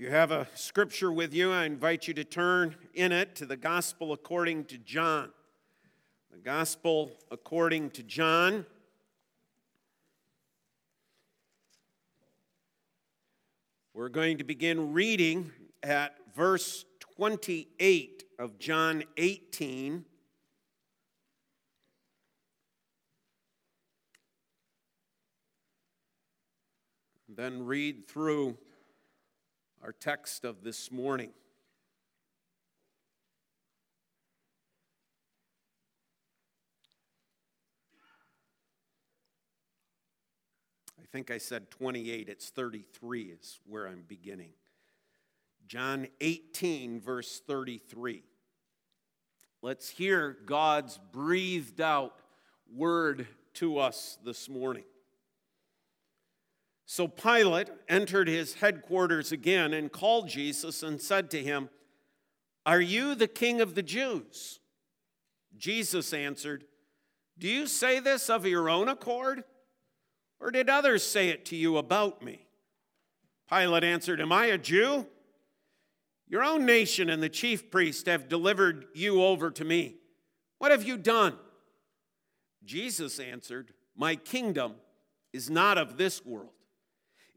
You have a scripture with you. I invite you to turn in it to the Gospel according to John. The Gospel according to John. We're going to begin reading at verse 28 of John 18. Then read through our text of this morning. I think I said 28, it's 33 is where I'm beginning. John 18, verse 33. Let's hear God's breathed out word to us this morning. So Pilate entered his headquarters again and called Jesus and said to him, Are you the king of the Jews? Jesus answered, Do you say this of your own accord? Or did others say it to you about me? Pilate answered, Am I a Jew? Your own nation and the chief priest have delivered you over to me. What have you done? Jesus answered, My kingdom is not of this world.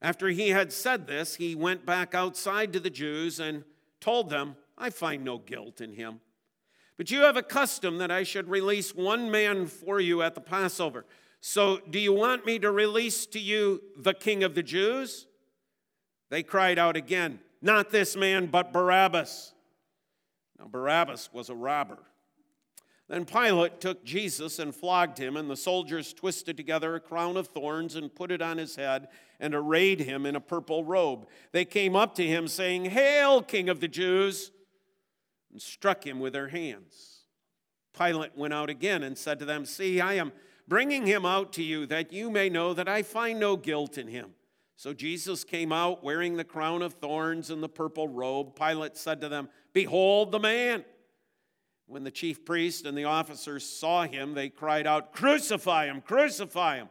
After he had said this, he went back outside to the Jews and told them, I find no guilt in him. But you have a custom that I should release one man for you at the Passover. So do you want me to release to you the king of the Jews? They cried out again, Not this man, but Barabbas. Now, Barabbas was a robber. Then Pilate took Jesus and flogged him, and the soldiers twisted together a crown of thorns and put it on his head and arrayed him in a purple robe. They came up to him, saying, Hail, King of the Jews! and struck him with their hands. Pilate went out again and said to them, See, I am bringing him out to you that you may know that I find no guilt in him. So Jesus came out wearing the crown of thorns and the purple robe. Pilate said to them, Behold the man. When the chief priest and the officers saw him, they cried out, Crucify him! Crucify him!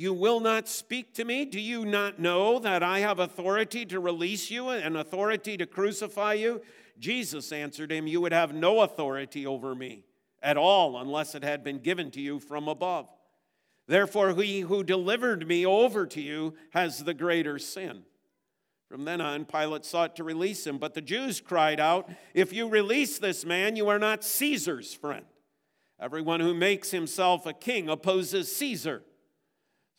you will not speak to me? Do you not know that I have authority to release you and authority to crucify you? Jesus answered him, You would have no authority over me at all unless it had been given to you from above. Therefore, he who delivered me over to you has the greater sin. From then on, Pilate sought to release him, but the Jews cried out, If you release this man, you are not Caesar's friend. Everyone who makes himself a king opposes Caesar.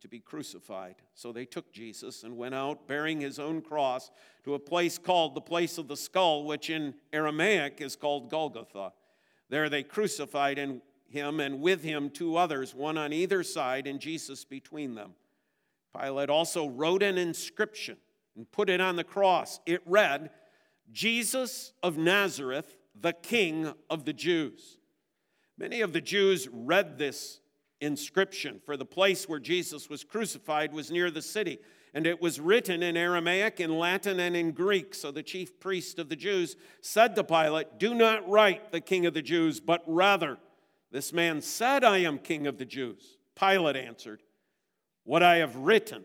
to be crucified. So they took Jesus and went out bearing his own cross to a place called the place of the skull, which in Aramaic is called Golgotha. There they crucified him and with him two others, one on either side, and Jesus between them. Pilate also wrote an inscription and put it on the cross. It read, Jesus of Nazareth, the King of the Jews. Many of the Jews read this inscription, for the place where Jesus was crucified was near the city. And it was written in Aramaic, in Latin, and in Greek. So the chief priest of the Jews said to Pilate, Do not write the king of the Jews, but rather This man said, I am king of the Jews. Pilate answered, What I have written,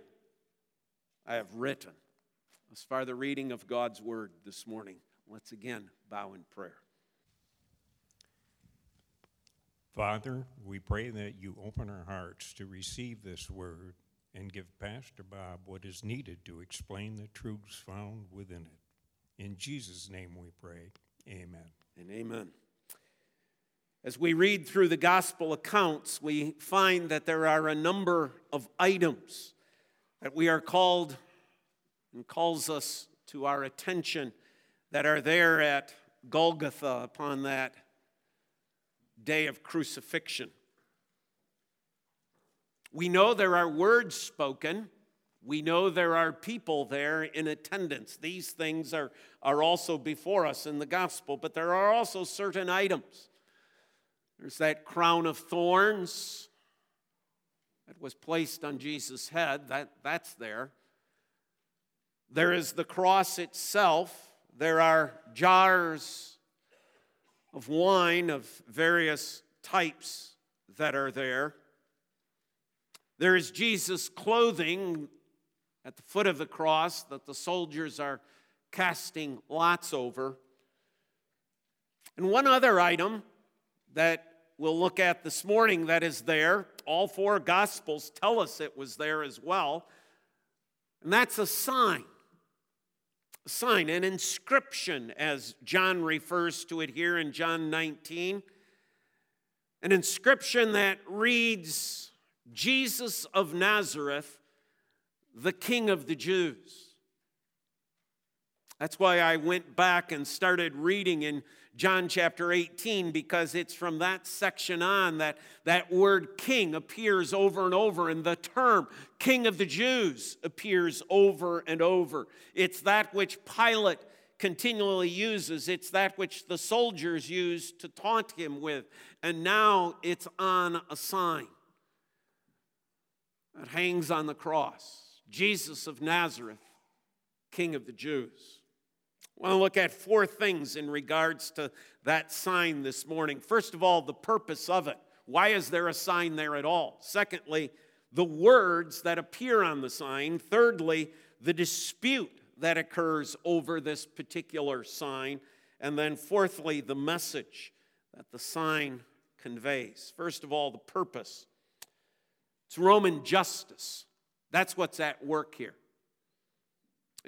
I have written. As far the reading of God's word this morning, let's again bow in prayer. Father, we pray that you open our hearts to receive this word and give Pastor Bob what is needed to explain the truths found within it. In Jesus' name we pray. Amen. And amen. As we read through the gospel accounts, we find that there are a number of items that we are called and calls us to our attention that are there at Golgotha upon that day of crucifixion. We know there are words spoken. We know there are people there in attendance. These things are, are also before us in the gospel, but there are also certain items. There's that crown of thorns that was placed on Jesus' head, that, that's there. There is the cross itself. There are jars of wine of various types that are there. There is Jesus' clothing at the foot of the cross that the soldiers are casting lots over. And one other item that we'll look at this morning that is there, all four Gospels tell us it was there as well, and that's a sign sign, an inscription, as John refers to it here in John 19. An inscription that reads, Jesus of Nazareth, the King of the Jews. That's why I went back and started reading in John chapter 18 because it's from that section on that that word king appears over and over, and the term king of the Jews appears over and over. It's that which Pilate continually uses, it's that which the soldiers use to taunt him with, and now it's on a sign that hangs on the cross Jesus of Nazareth, King of the Jews. I want to look at four things in regards to that sign this morning. First of all, the purpose of it. Why is there a sign there at all? Secondly, the words that appear on the sign. Thirdly, the dispute that occurs over this particular sign. And then, fourthly, the message that the sign conveys. First of all, the purpose it's Roman justice. That's what's at work here.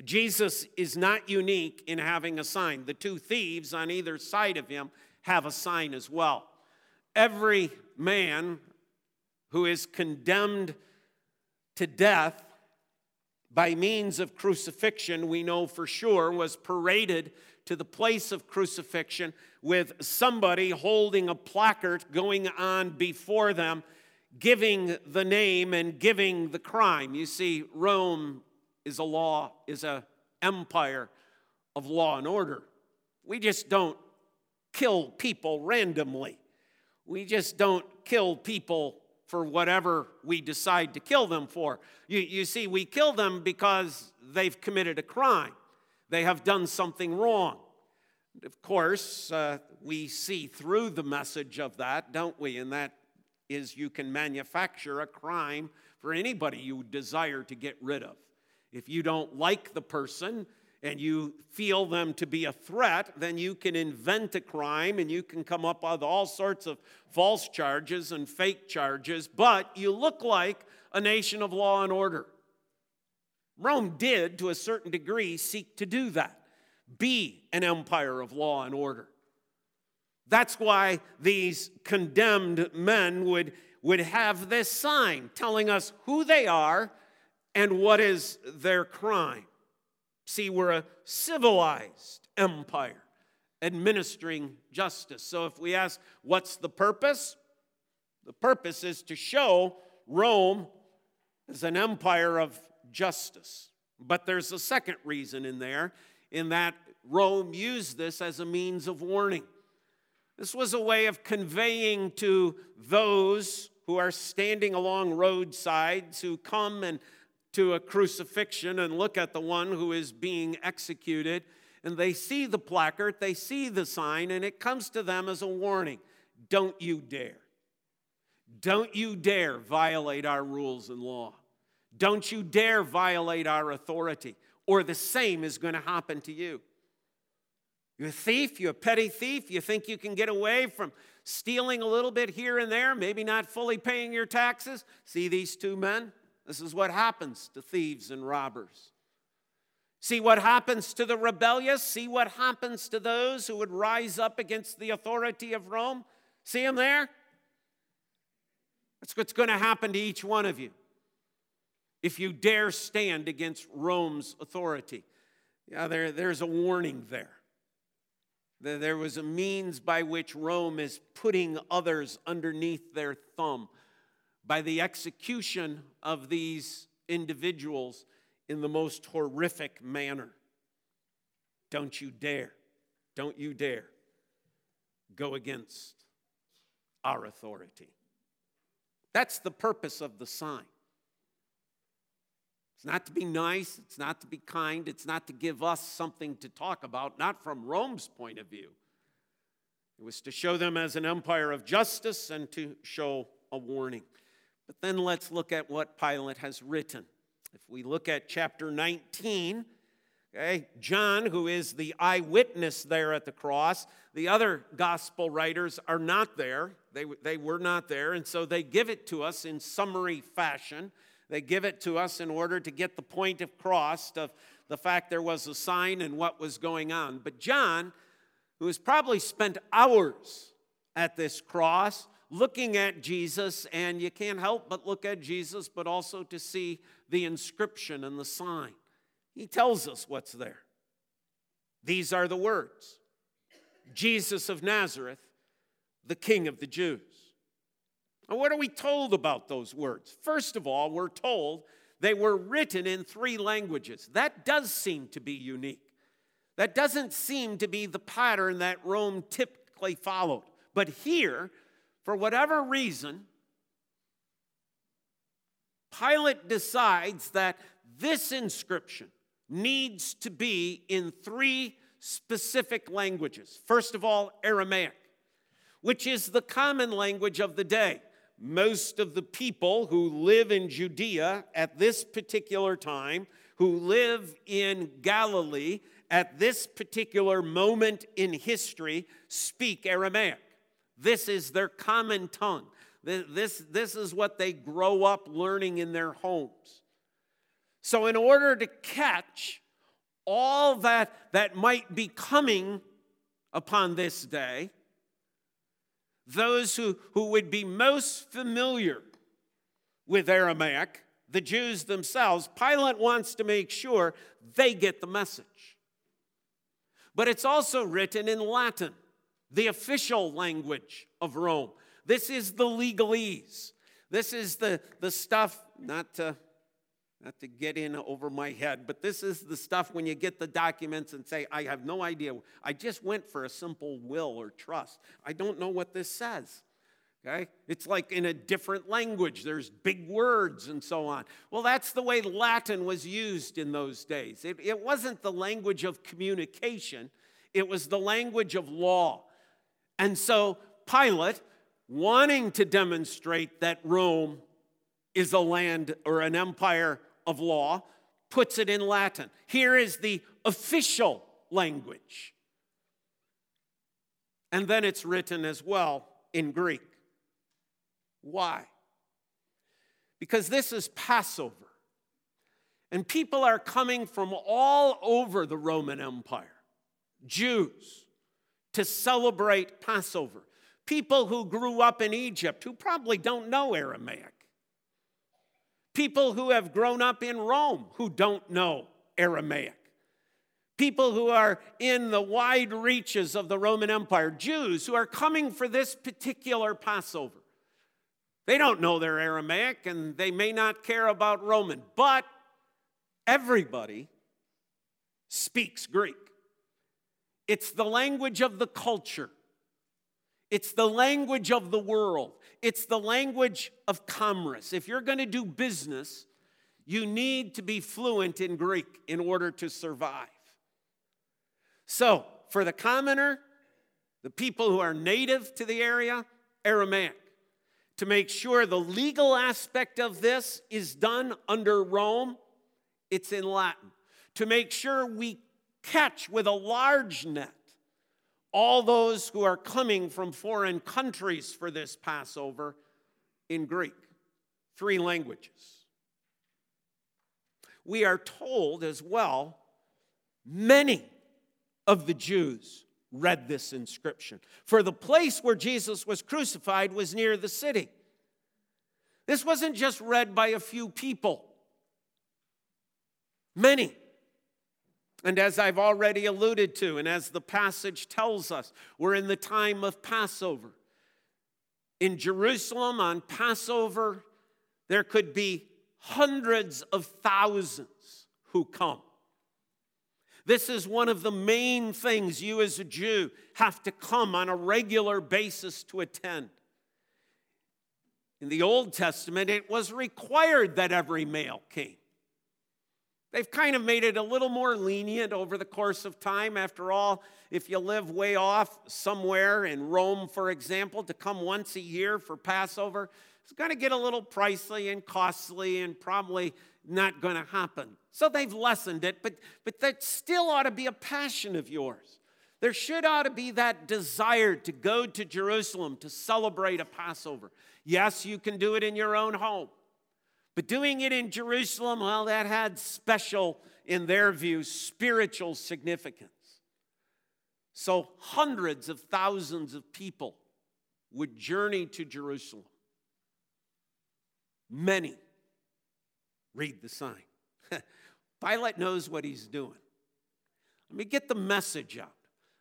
Jesus is not unique in having a sign. The two thieves on either side of him have a sign as well. Every man who is condemned to death by means of crucifixion, we know for sure, was paraded to the place of crucifixion with somebody holding a placard going on before them, giving the name and giving the crime. You see, Rome is a law, is a empire of law and order. We just don't kill people randomly. We just don't kill people for whatever we decide to kill them for. You, you see, we kill them because they've committed a crime. They have done something wrong. Of course, uh, we see through the message of that, don't we? And that is you can manufacture a crime for anybody you desire to get rid of. If you don't like the person and you feel them to be a threat, then you can invent a crime and you can come up with all sorts of false charges and fake charges, but you look like a nation of law and order. Rome did, to a certain degree, seek to do that be an empire of law and order. That's why these condemned men would, would have this sign telling us who they are and what is their crime? See, we're a civilized empire administering justice. So if we ask, what's the purpose? The purpose is to show Rome as an empire of justice. But there's a second reason in there, in that Rome used this as a means of warning. This was a way of conveying to those who are standing along roadsides, who come and to a crucifixion and look at the one who is being executed, and they see the placard, they see the sign, and it comes to them as a warning don't you dare. Don't you dare violate our rules and law. Don't you dare violate our authority, or the same is going to happen to you. You're a thief, you're a petty thief, you think you can get away from stealing a little bit here and there, maybe not fully paying your taxes. See these two men? This is what happens to thieves and robbers. See what happens to the rebellious. See what happens to those who would rise up against the authority of Rome. See them there? That's what's going to happen to each one of you if you dare stand against Rome's authority. Yeah, there, there's a warning there. There was a means by which Rome is putting others underneath their thumb by the execution of these individuals in the most horrific manner. Don't you dare, don't you dare go against our authority. That's the purpose of the sign. It's not to be nice, it's not to be kind, it's not to give us something to talk about, not from Rome's point of view. It was to show them as an empire of justice and to show a warning. But then let's look at what Pilate has written. If we look at chapter 19, okay, John, who is the eyewitness there at the cross, the other gospel writers are not there. They, they were not there, and so they give it to us in summary fashion. They give it to us in order to get the point across of the fact there was a sign and what was going on. But John, who has probably spent hours at this cross looking at Jesus, and you can't help but look at Jesus, but also to see the inscription and the sign. He tells us what's there. These are the words Jesus of Nazareth, the King of the Jews. And what are we told about those words? First of all, we're told they were written in three languages. That does seem to be unique. That doesn't seem to be the pattern that Rome typically followed. But here, for whatever reason, Pilate decides that this inscription needs to be in three specific languages. First of all, Aramaic, which is the common language of the day most of the people who live in Judea at this particular time, who live in Galilee at this particular moment in history, speak Aramaic. This is their common tongue. This, this is what they grow up learning in their homes. So, in order to catch all that, that might be coming upon this day, those who, who would be most familiar with Aramaic, the Jews themselves, Pilate wants to make sure they get the message. But it's also written in Latin, the official language of Rome. This is the legalese. This is the, the stuff, not to not to get in over my head, but this is the stuff when you get the documents and say, I have no idea. I just went for a simple will or trust. I don't know what this says. Okay? It's like in a different language, there's big words and so on. Well, that's the way Latin was used in those days. It, it wasn't the language of communication, it was the language of law. And so Pilate, wanting to demonstrate that Rome is a land or an empire of law, puts it in Latin. Here is the official language. And then it's written as well in Greek. Why? Because this is Passover. And people are coming from all over the Roman Empire, Jews, to celebrate Passover. People who grew up in Egypt who probably don't know Aramaic. People who have grown up in Rome who don't know Aramaic. People who are in the wide reaches of the Roman Empire, Jews who are coming for this particular Passover. They don't know their Aramaic and they may not care about Roman, but everybody speaks Greek. It's the language of the culture. It's the language of the world. It's the language of commerce. If you're going to do business, you need to be fluent in Greek in order to survive. So, for the commoner, the people who are native to the area, Aramaic. to make sure the legal aspect of this is done under Rome, it's in Latin. To make sure we catch with a large net all those who are coming from foreign countries for this Passover in Greek, three languages. We are told as well, many of the Jews read this inscription. For the place where Jesus was crucified was near the city. This wasn't just read by a few people, many. And as I've already alluded to, and as the passage tells us, we're in the time of Passover. In Jerusalem on Passover, there could be hundreds of thousands who come. This is one of the main things you as a Jew have to come on a regular basis to attend. In the Old Testament, it was required that every male came. They've kind of made it a little more lenient over the course of time. After all, if you live way off somewhere in Rome, for example, to come once a year for Passover, it's going to get a little pricey and costly and probably not going to happen. So they've lessened it, but, but that still ought to be a passion of yours. There should ought to be that desire to go to Jerusalem to celebrate a Passover. Yes, you can do it in your own home. But doing it in Jerusalem, well, that had special, in their view, spiritual significance. So hundreds of thousands of people would journey to Jerusalem. Many read the sign. Pilate knows what he's doing. Let me get the message out.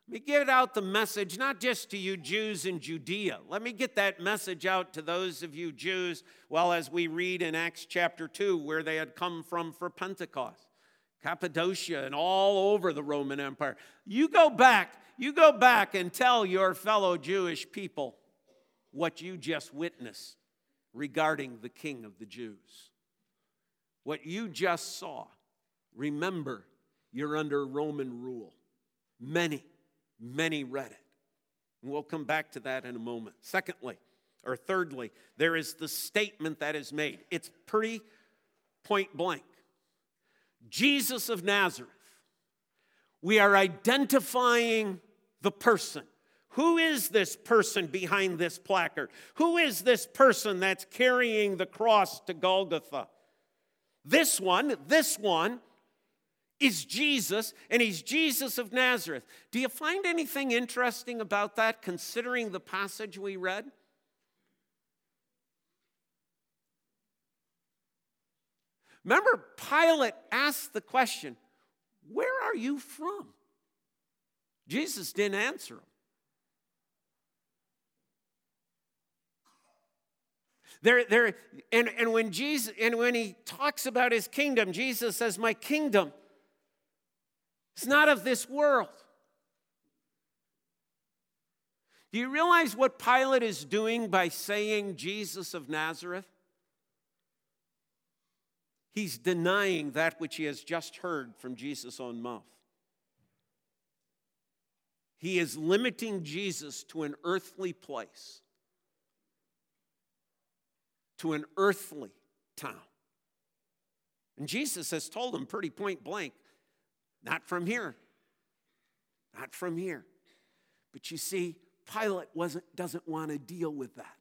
Let me get out the message not just to you Jews in Judea. Let me get that message out to those of you Jews, well, as we read in Acts chapter 2, where they had come from for Pentecost, Cappadocia, and all over the Roman Empire. You go back, you go back and tell your fellow Jewish people what you just witnessed regarding the King of the Jews. What you just saw, remember, you're under Roman rule. Many, many read it. And we'll come back to that in a moment. Secondly, or thirdly, there is the statement that is made. It's pretty point blank. Jesus of Nazareth. We are identifying the person. Who is this person behind this placard? Who is this person that's carrying the cross to Golgotha? This one, this one is Jesus, and he's Jesus of Nazareth. Do you find anything interesting about that, considering the passage we read? Remember, Pilate asked the question, Where are you from? Jesus didn't answer him. There, there, and, and when Jesus and when he talks about his kingdom, Jesus says, My kingdom is not of this world. Do you realize what Pilate is doing by saying Jesus of Nazareth? He's denying that which he has just heard from Jesus' own mouth. He is limiting Jesus to an earthly place to an earthly town. And Jesus has told him pretty point blank not from here, not from here. But you see, Pilate doesn't want to deal with that.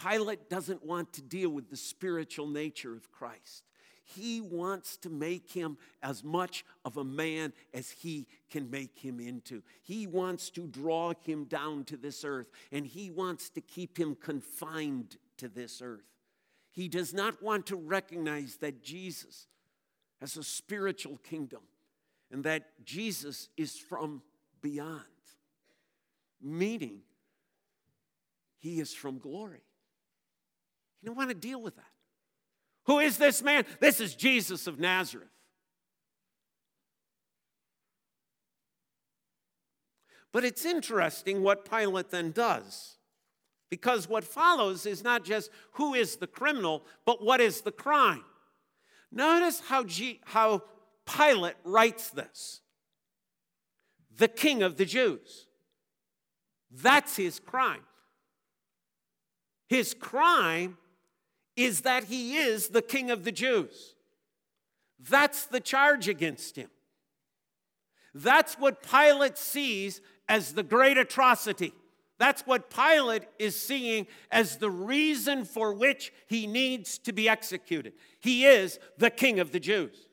Pilate doesn't want to deal with the spiritual nature of Christ. He wants to make him as much of a man as he can make him into. He wants to draw him down to this earth, and he wants to keep him confined to this earth. He does not want to recognize that Jesus has a spiritual kingdom and that Jesus is from beyond, meaning he is from glory. You don't want to deal with that. Who is this man? This is Jesus of Nazareth. But it's interesting what Pilate then does. Because what follows is not just who is the criminal, but what is the crime. Notice how, G, how Pilate writes this the king of the Jews. That's his crime. His crime is that he is the king of the Jews. That's the charge against him. That's what Pilate sees as the great atrocity. That's what Pilate is seeing as the reason for which he needs to be executed. He is the king of the Jews.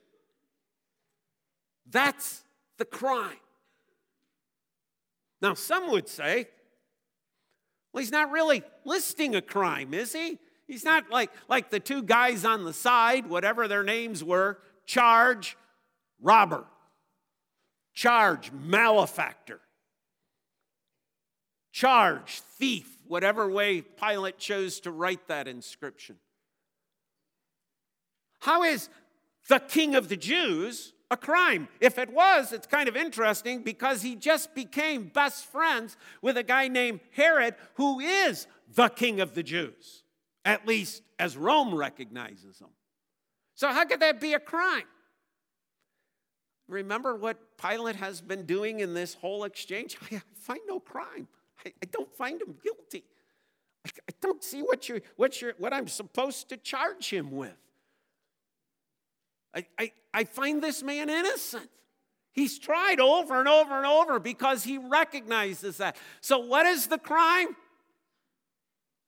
That's the crime. Now, some would say, well, he's not really listing a crime, is he? He's not like, like the two guys on the side, whatever their names were charge, robber, charge, malefactor, charge, thief, whatever way Pilate chose to write that inscription. How is the king of the Jews a crime? If it was, it's kind of interesting because he just became best friends with a guy named Herod, who is the king of the Jews, at least as Rome recognizes him. So, how could that be a crime? Remember what Pilate has been doing in this whole exchange? I find no crime. I, don't find him guilty. I, I don't see what, you what, you what I'm supposed to charge him with. I, I, I find this man innocent. He's tried over and over and over because he recognizes that. So, what is the crime?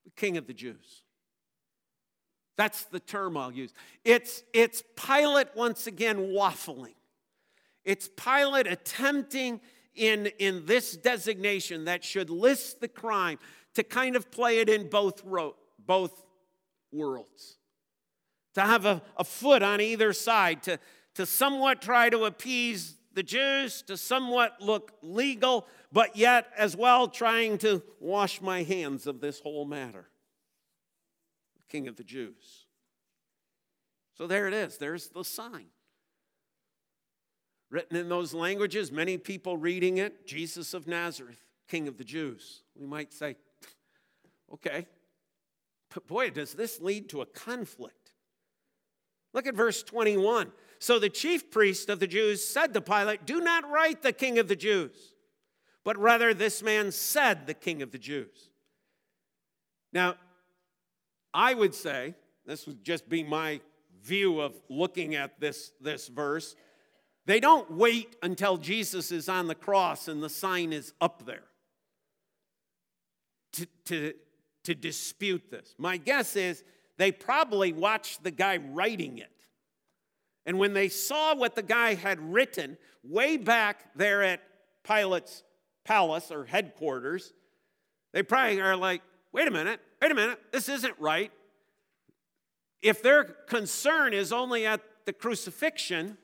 The king of the Jews. That's the term I'll use. It's, it's Pilate once again waffling. It's Pilate attempting in, in this designation that should list the crime to kind of play it in both, ro- both worlds to have a, a foot on either side, to, to somewhat try to appease the Jews, to somewhat look legal, but yet as well trying to wash my hands of this whole matter. King of the Jews. So there it is, there's the sign. Written in those languages, many people reading it, Jesus of Nazareth, King of the Jews. We might say, okay, but boy, does this lead to a conflict Look at verse 21. So the chief priest of the Jews said to Pilate, Do not write the king of the Jews, but rather this man said the king of the Jews. Now, I would say, this would just be my view of looking at this, this verse, they don't wait until Jesus is on the cross and the sign is up there to, to, to dispute this. My guess is they probably watched the guy writing it. And when they saw what the guy had written way back there at Pilate's palace or headquarters, they probably are like, wait a minute, wait a minute, this isn't right. If their concern is only at the crucifixion,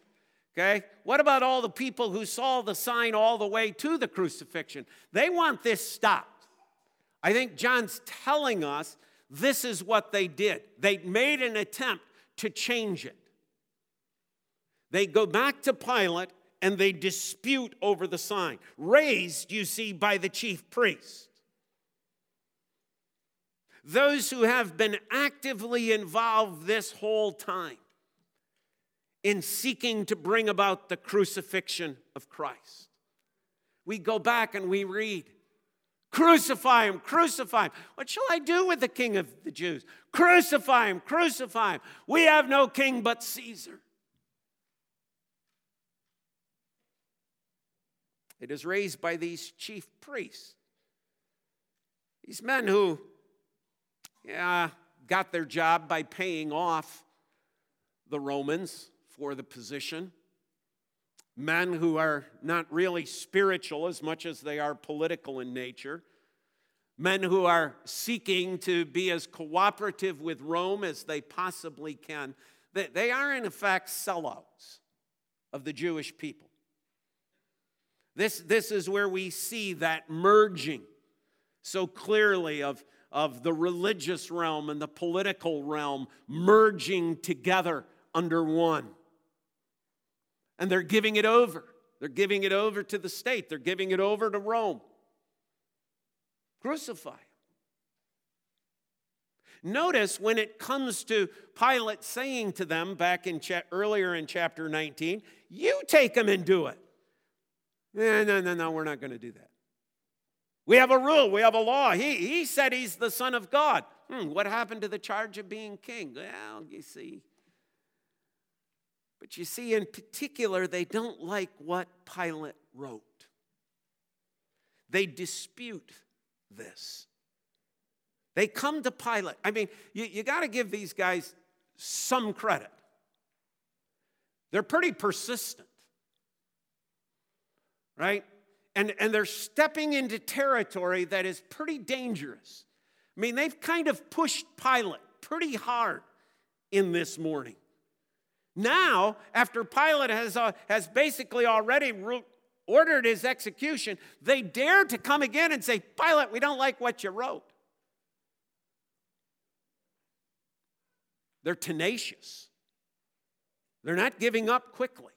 okay, what about all the people who saw the sign all the way to the crucifixion? They want this stopped. I think John's telling us this is what they did. They made an attempt to change it. They go back to Pilate and they dispute over the sign, raised, you see, by the chief priest. Those who have been actively involved this whole time in seeking to bring about the crucifixion of Christ. We go back and we read Crucify him, crucify him. What shall I do with the king of the Jews? Crucify him, crucify him. We have no king but Caesar. It is raised by these chief priests. These men who, yeah, got their job by paying off the Romans for the position men who are not really spiritual as much as they are political in nature, men who are seeking to be as cooperative with Rome as they possibly can. They are, in effect, sellouts of the Jewish people. This, this is where we see that merging so clearly of, of the religious realm and the political realm merging together under one and they're giving it over. They're giving it over to the state, they're giving it over to Rome. Crucify. Notice when it comes to Pilate saying to them back in cha- earlier in chapter 19, you take him and do it. No, no, no, no, we're not going to do that. We have a rule, we have a law. He, he said he's the Son of God. Hmm, what happened to the charge of being king? Well, you see. But you see, in particular, they don't like what Pilate wrote. They dispute this. They come to Pilate. I mean, you, you got to give these guys some credit. They're pretty persistent, right? And, and they're stepping into territory that is pretty dangerous. I mean, they've kind of pushed Pilate pretty hard in this morning. Now, after Pilate has, uh, has basically already ordered his execution, they dare to come again and say, Pilate, we don't like what you wrote. They're tenacious. They're not giving up quickly.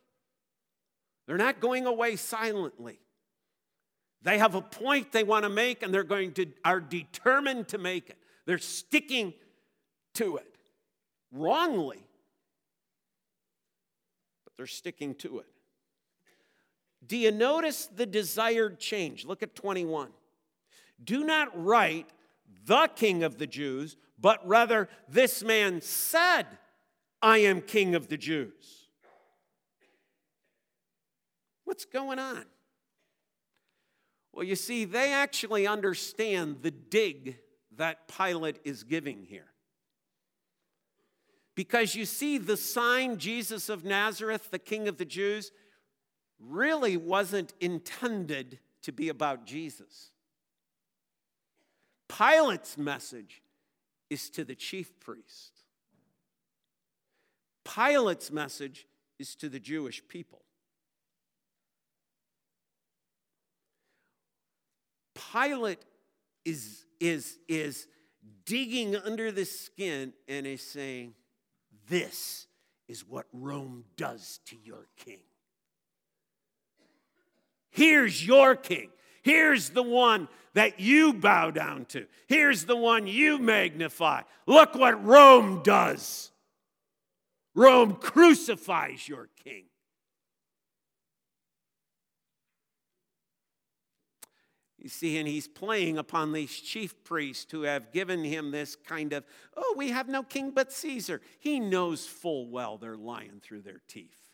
They're not going away silently. They have a point they want to make and they're going to are determined to make it. They're sticking to it. Wrongly. They're sticking to it. Do you notice the desired change? Look at 21. Do not write the king of the Jews, but rather this man said, I am king of the Jews. What's going on? Well, you see, they actually understand the dig that Pilate is giving here. Because you see, the sign Jesus of Nazareth, the King of the Jews, really wasn't intended to be about Jesus. Pilate's message is to the chief priest. Pilate's message is to the Jewish people. Pilate is, is, is digging under the skin and is saying, This is what Rome does to your king. Here's your king. Here's the one that you bow down to. Here's the one you magnify. Look what Rome does. Rome crucifies your king. You see, and he's playing upon these chief priests who have given him this kind of, oh, we have no king but Caesar. He knows full well they're lying through their teeth.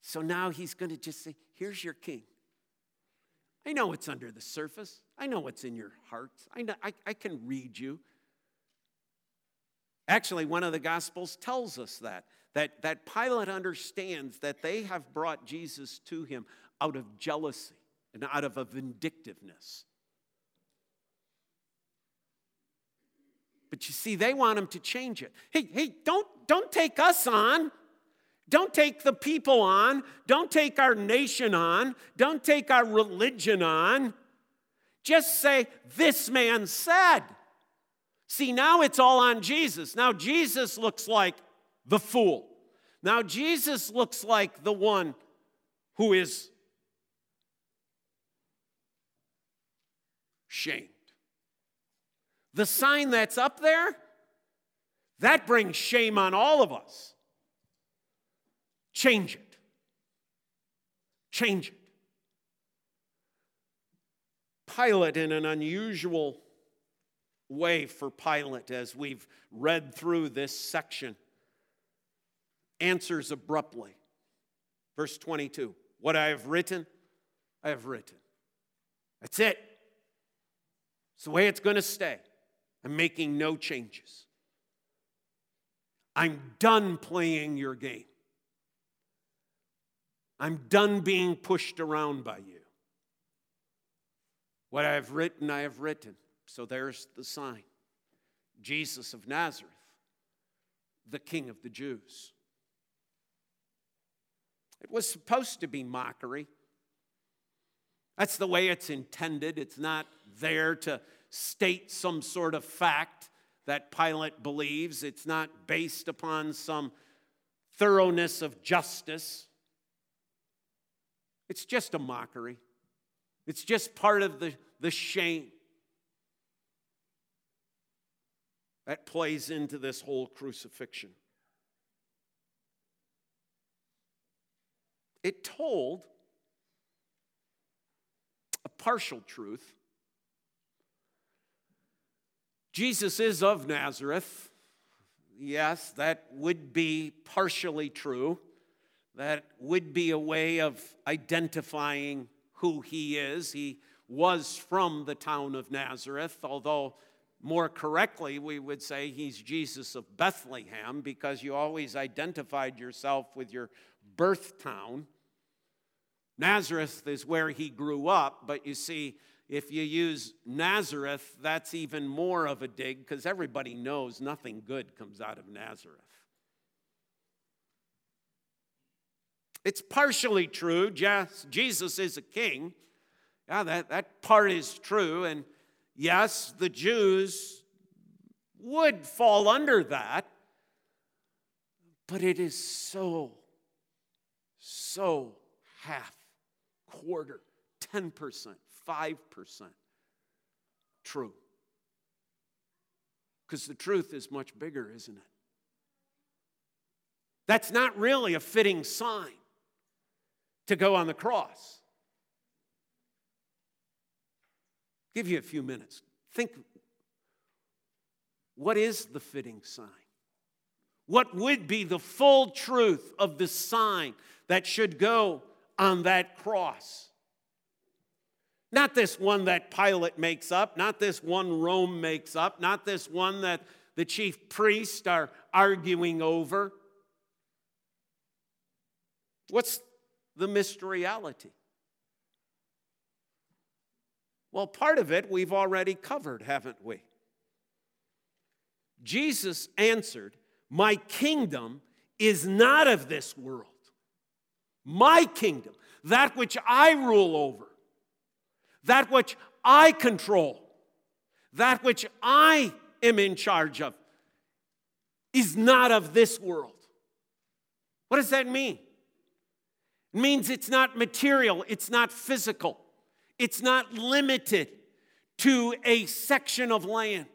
So now he's going to just say, here's your king. I know what's under the surface. I know what's in your hearts. I, know, I, I can read you. Actually, one of the Gospels tells us that, that, that Pilate understands that they have brought Jesus to him out of jealousy and out of a vindictiveness. But you see, they want him to change it. Hey, hey, don't, don't take us on. Don't take the people on. Don't take our nation on. Don't take our religion on. Just say, This man said. See, now it's all on Jesus. Now Jesus looks like the fool. Now Jesus looks like the one who is shamed. The sign that's up there, that brings shame on all of us. Change it. Change it. Pilate, in an unusual way for Pilate, as we've read through this section, answers abruptly. Verse 22 What I have written, I have written. That's it. It's the way it's going to stay. I'm making no changes. I'm done playing your game. I'm done being pushed around by you. What I have written, I have written. So there's the sign Jesus of Nazareth, the King of the Jews. It was supposed to be mockery. That's the way it's intended. It's not there to state some sort of fact that Pilate believes, it's not based upon some thoroughness of justice. It's just a mockery, it's just part of the, the shame that plays into this whole crucifixion. It told a partial truth Jesus is of Nazareth. Yes, that would be partially true. That would be a way of identifying who he is. He was from the town of Nazareth, although more correctly, we would say he's Jesus of Bethlehem because you always identified yourself with your birth town. Nazareth is where he grew up, but you see, if you use Nazareth, that's even more of a dig because everybody knows nothing good comes out of Nazareth. It's partially true. Jesus is a king. Yeah, that, that part is true. And yes, the Jews would fall under that. But it is so, so half, quarter, 10%, 5% true. Because the truth is much bigger, isn't it? That's not really a fitting sign to go on the cross. Give you a few minutes. Think what is the fitting sign? What would be the full truth of the sign that should go on that cross? Not this one that Pilate makes up, not this one Rome makes up, not this one that the chief priests are arguing over. What's the mysteryality? Well, part of it we've already covered, haven't we? Jesus answered, My kingdom is not of this world. My kingdom, that which I rule over, that which I control, that which I am in charge of, is not of this world. What does that mean? It means it's not material, it's not physical, it's not limited to a section of land.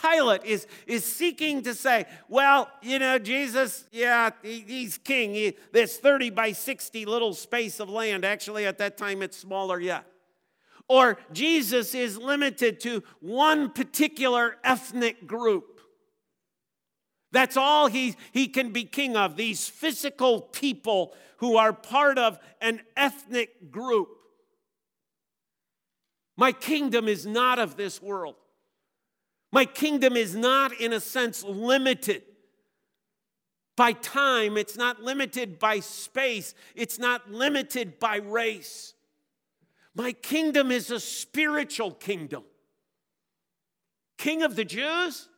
Pilate is, is seeking to say, well, you know, Jesus, yeah, he, he's king. He, this 30 by 60 little space of land, actually, at that time, it's smaller yet. Or Jesus is limited to one particular ethnic group. That's all he, he can be king of, these physical people who are part of an ethnic group. My kingdom is not of this world. My kingdom is not, in a sense, limited by time, it's not limited by space, it's not limited by race. My kingdom is a spiritual kingdom. King of the Jews?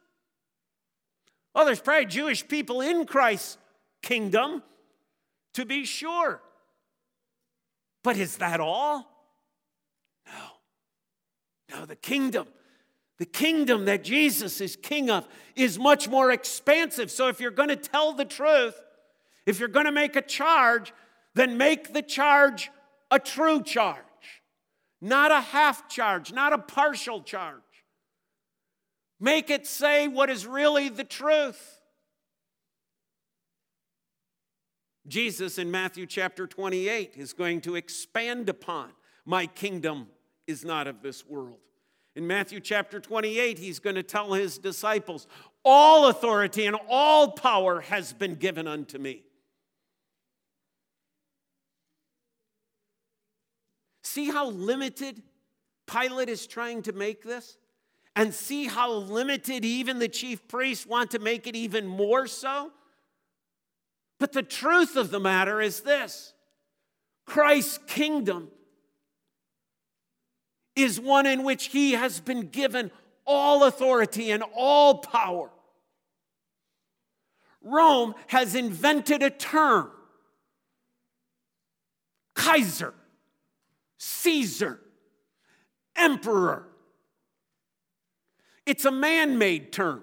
Oh, there's probably Jewish people in Christ's kingdom, to be sure. But is that all? No. No, the kingdom the kingdom that Jesus is king of is much more expansive. So if you're going to tell the truth, if you're going to make a charge, then make the charge a true charge, not a half charge, not a partial charge. Make it say what is really the truth. Jesus in Matthew chapter 28 is going to expand upon my kingdom is not of this world. In Matthew chapter 28, he's going to tell his disciples, All authority and all power has been given unto me. See how limited Pilate is trying to make this? And see how limited even the chief priests want to make it even more so? But the truth of the matter is this Christ's kingdom is one in which he has been given all authority and all power. Rome has invented a term Kaiser, Caesar, Emperor. It's a man made term.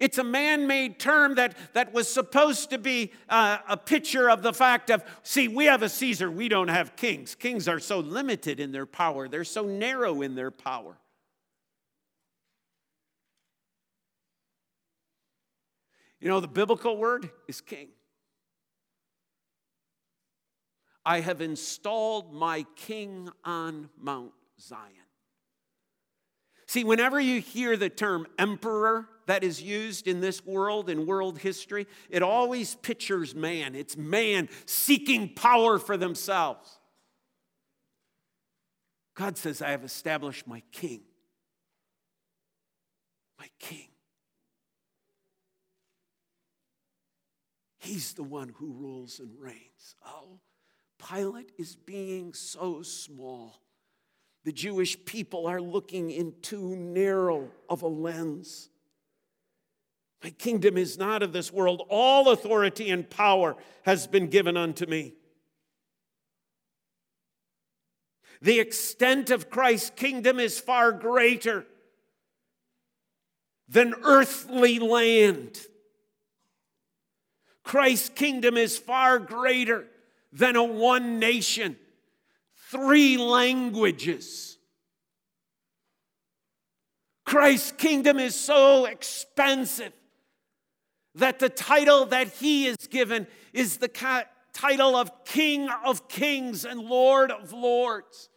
It's a man made term that, that was supposed to be uh, a picture of the fact of, see, we have a Caesar, we don't have kings. Kings are so limited in their power, they're so narrow in their power. You know, the biblical word is king. I have installed my king on Mount Zion. See, whenever you hear the term emperor that is used in this world, in world history, it always pictures man. It's man seeking power for themselves. God says, I have established my king. My king. He's the one who rules and reigns. Oh, Pilate is being so small. The Jewish people are looking in too narrow of a lens. My kingdom is not of this world. All authority and power has been given unto me. The extent of Christ's kingdom is far greater than earthly land. Christ's kingdom is far greater than a one nation, three languages. Christ's kingdom is so expensive that the title that he is given is the title of King of Kings and Lord of Lords.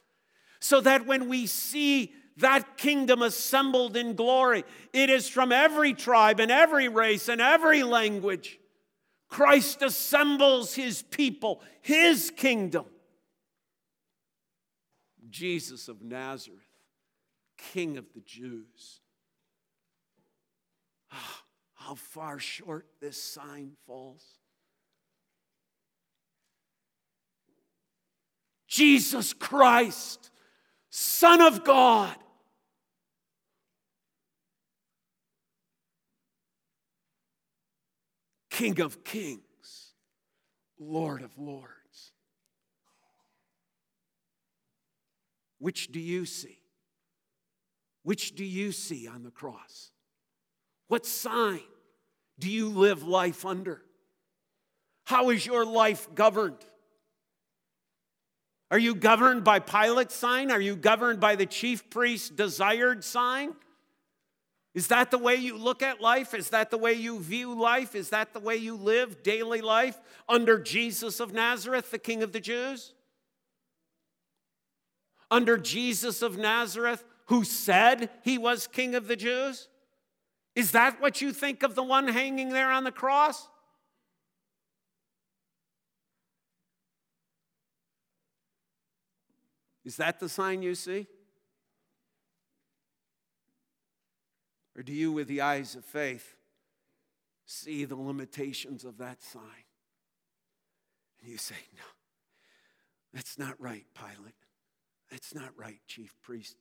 So that when we see that kingdom assembled in glory, it is from every tribe and every race and every language. Christ assembles his people, his kingdom. Jesus of Nazareth, King of the Jews. Oh, how far short this sign falls. Jesus Christ, Son of God. King of kings, Lord of lords. Which do you see? Which do you see on the cross? What sign do you live life under? How is your life governed? Are you governed by Pilate's sign? Are you governed by the chief priest's desired sign? Is that the way you look at life? Is that the way you view life? Is that the way you live daily life under Jesus of Nazareth, the King of the Jews? Under Jesus of Nazareth, who said he was King of the Jews? Is that what you think of the one hanging there on the cross? Is that the sign you see? Or do you, with the eyes of faith, see the limitations of that sign? And you say, No, that's not right, Pilate. That's not right, chief priest.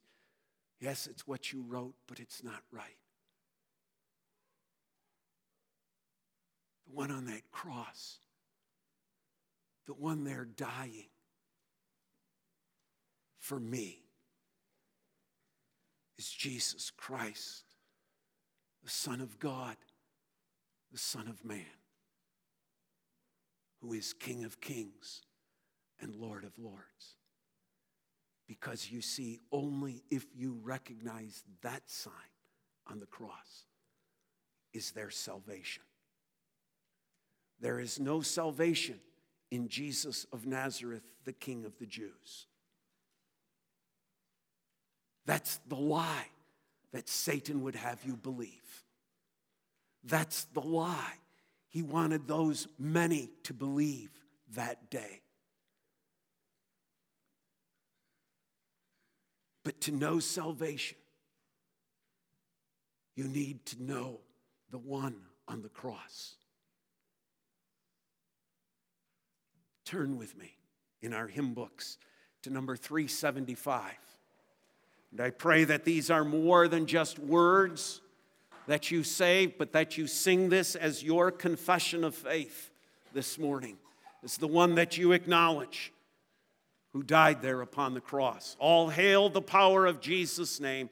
Yes, it's what you wrote, but it's not right. The one on that cross, the one there dying for me, is Jesus Christ the Son of God, the Son of Man, who is King of kings and Lord of lords. Because you see, only if you recognize that sign on the cross is there salvation. There is no salvation in Jesus of Nazareth, the King of the Jews. That's the lie that Satan would have you believe. That's the lie. He wanted those many to believe that day. But to know salvation, you need to know the one on the cross. Turn with me in our hymn books to number 375. And I pray that these are more than just words that you say, but that you sing this as your confession of faith this morning. It's the one that you acknowledge who died there upon the cross. All hail the power of Jesus' name.